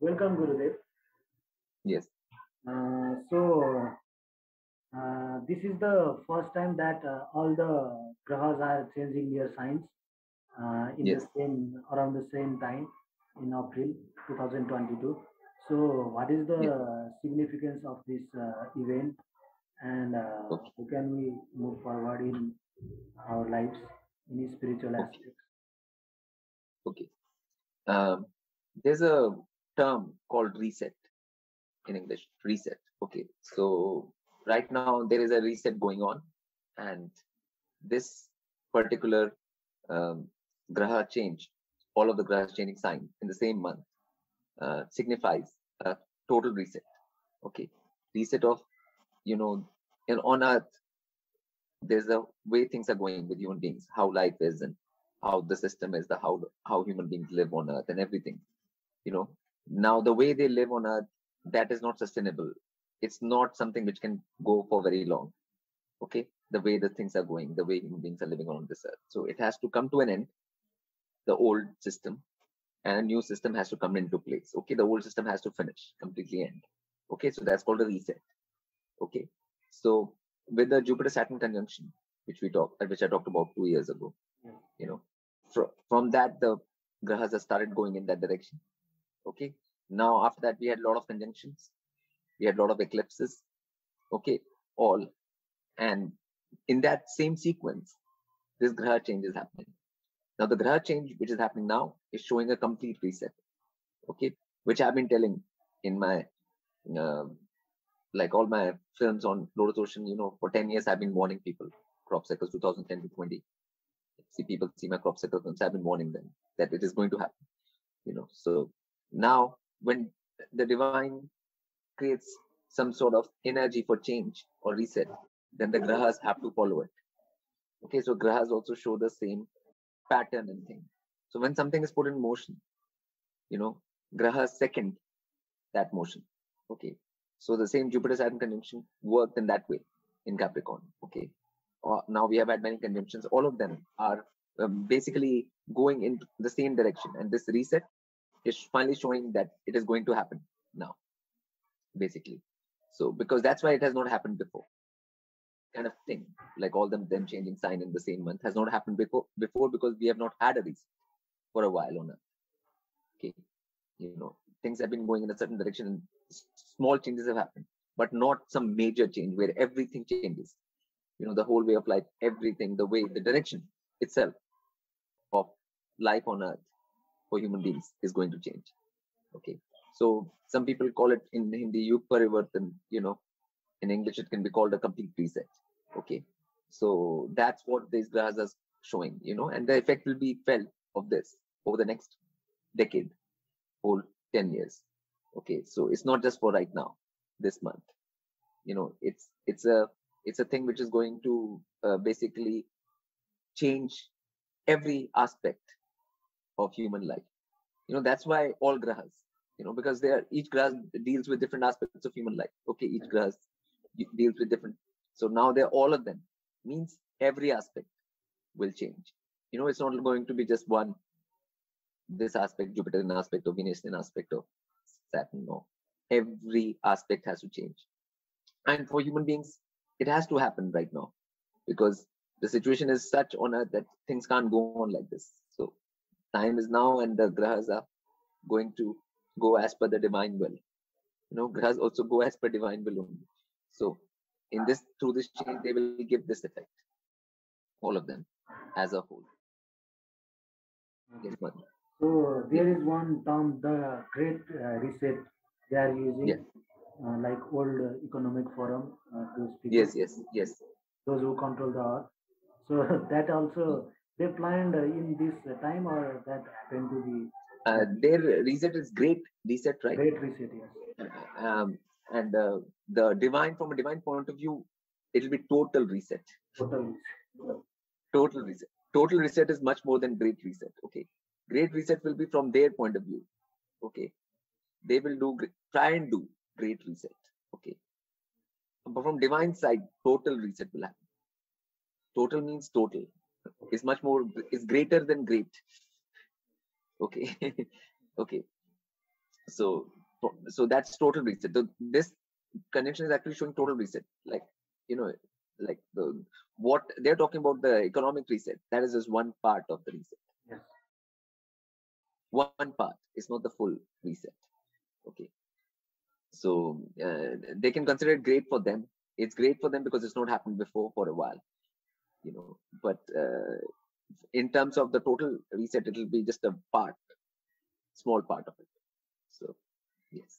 Welcome, Gurudev. Yes. Uh, so, uh, this is the first time that uh, all the grahas are changing their signs uh, in Yes. the same around the same time in April 2022. So, what is the significance of this uh, event, and uh, Okay. how can we move forward in our lives in spiritual Okay. aspects? Okay. Um, there's a term called reset in English. Reset. Okay. So right now there is a reset going on, and this particular um, graha change, all of the grahas changing sign in the same month, uh, signifies a total reset. Okay. Reset of, you know, in on Earth, there's a way things are going with human beings, how life is, and how the system is, the how how human beings live on Earth, and everything. You know, now the way they live on Earth, that is not sustainable. It's not something which can go for very long. Okay, the way the things are going, the way human beings are living on this Earth, so it has to come to an end. The old system and a new system has to come into place. Okay, the old system has to finish completely end. Okay, so that's called a reset. Okay, so with the Jupiter Saturn conjunction, which we talked, uh, which I talked about two years ago, you know, fro- from that the grahas have started going in that direction. Okay, now after that we had a lot of conjunctions, we had a lot of eclipses. Okay, all, and in that same sequence, this graha change is happening. Now the graha change which is happening now is showing a complete reset. Okay, which I've been telling in my um, like all my films on Lotus Ocean, you know, for 10 years I've been warning people, crop circles 2010 to 20. See people see my crop circle I've been warning them that it is going to happen. You know, so now when the divine creates some sort of energy for change or reset, then the grahas have to follow it. Okay, so grahas also show the same pattern and thing. So when something is put in motion, you know, grahas second that motion. Okay. So the same Jupiter Saturn conjunction worked in that way in Capricorn. Okay. Uh, now we have had many conjunctions. All of them are um, basically going in the same direction, and this reset is finally showing that it is going to happen now. Basically, so because that's why it has not happened before. Kind of thing, like all them them changing sign in the same month has not happened before. Before because we have not had a reset for a while on Earth. Okay, you know things have been going in a certain direction and small changes have happened but not some major change where everything changes you know the whole way of life everything the way the direction itself of life on earth for human beings is going to change. Okay. So some people call it in hindi yug parivartan you know. In english it can be called a complete reset. Okay. So that's what these grahas are showing you know and the effect will be felt of this over the next decade whole 10 years. Okay. So it's not just for right now this month. You know it's it's a it's a thing which is going to uh, basically change every aspect of human life. You know that's why all grahas you know because they are each graha deals with different aspects of human life. Okay each graha deals with different so now they're all of them. Means every aspect will change. You know it's not going to be just one this aspect jupiter in aspect or venus in aspect of saturn no. Every aspect has to change. And for human beings it has to happen right now because the situation is such on earth that things can't go on like this time is now and the grahas are going to go as per the divine will you know grahas also go as per divine will only so in this through this change they will give this effect all of them as a whole yes Madhu. So there is one term, the Great uh, Reset, they are using, Yeah. uh, like World Economic Forum uh, to speak. yes yes yes Those who control the earth. So that also they planned uh, in this uh, time, or that happened to be uh, their reset is great reset right Great Reset. Yes. um, and uh, the divine from a divine point of view it'll be total reset Total. reset. total reset total reset is much more than great reset okay great reset will be from their point of view okay they will do try and do great reset okay but from divine side total reset will happen total means total is much more is greater than great okay okay So so that's total reset. So this connection is actually showing total reset. Like you know, like the what they're talking about the economic reset. That is just one part of the reset. Yes. One part. It's not the full reset. Okay. So uh, they can consider it great for them. It's great for them because it's not happened before for a while. You know, but uh, in terms of the total reset, it'll be just a part, small part of it. So yes.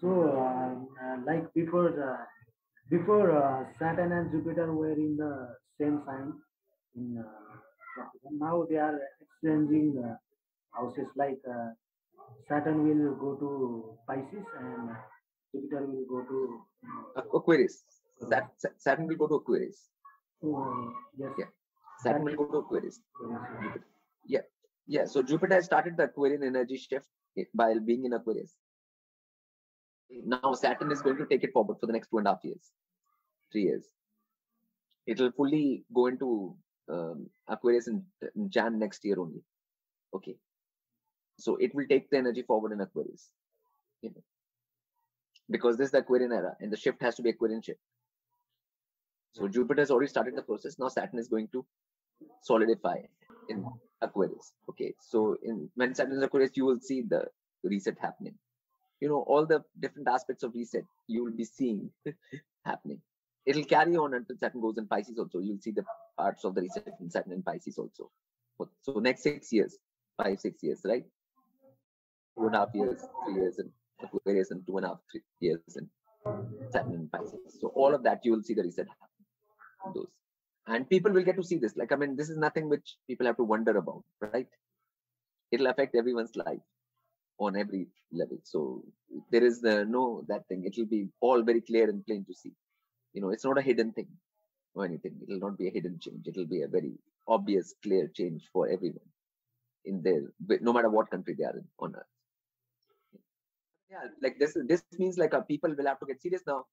So, uh, like before the before uh, Saturn and Jupiter were in the same sign in uh, now they are exchanging houses. Like uh, Saturn will go to Pisces and Jupiter will go to Aquarius. That Saturn will go to Aquarius. Oh, yes. Yeah. Saturn will go to Aquarius. Yeah. Yeah. So Jupiter has started the Aquarian energy shift by being in Aquarius. Now Saturn is going to take it forward for the next two and a half years, three years. It will fully go into um, Aquarius in, in Jan next year only. Okay. So it will take the energy forward in Aquarius. You know, because this is the Aquarian era and the shift has to be Aquarian shift. So Jupiter has already started the process. Now Saturn is going to solidify in Aquarius. Okay. So in when Saturn is Aquarius, you will see the reset happening you know all the different aspects of reset you will be seeing happening it'll carry on until saturn goes in pisces also you'll see the parts of the reset in saturn and pisces also so next six years five six years right two and a half years three years and aquarius and two and a half three years and saturn and pisces so all of that you will see the reset those and people will get to see this like i mean this is nothing which people have to wonder about right it'll affect everyone's life on every level. So there is the, no that thing. It will be all very clear and plain to see. You know, it's not a hidden thing or anything. It will not be a hidden change. It will be a very obvious, clear change for everyone in there, no matter what country they are in on earth. Yeah, like this. This means like uh, people will have to get serious now.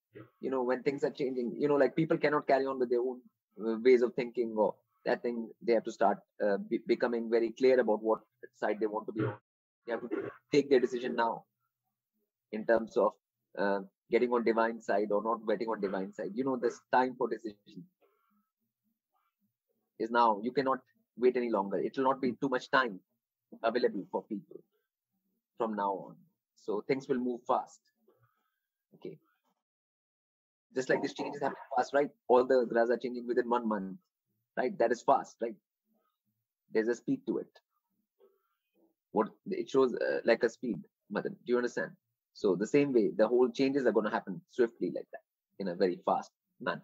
You know, when things are changing. You know, like people cannot carry on with their own uh, ways of thinking or that thing. They have to start uh, be- becoming very clear about what side they want to be on they have to take their decision now in terms of uh, getting on divine side or not getting on divine side. You know, this time for decision is now. You cannot wait any longer. It will not be too much time available for people from now on. So things will move fast. Okay. Just like this change is happening fast, right? All the grahas are changing within one month, right? That is fast, right? There's a speed to it what it shows uh, like a speed method do you understand so the same way the whole changes are going to happen swiftly like that in a very fast manner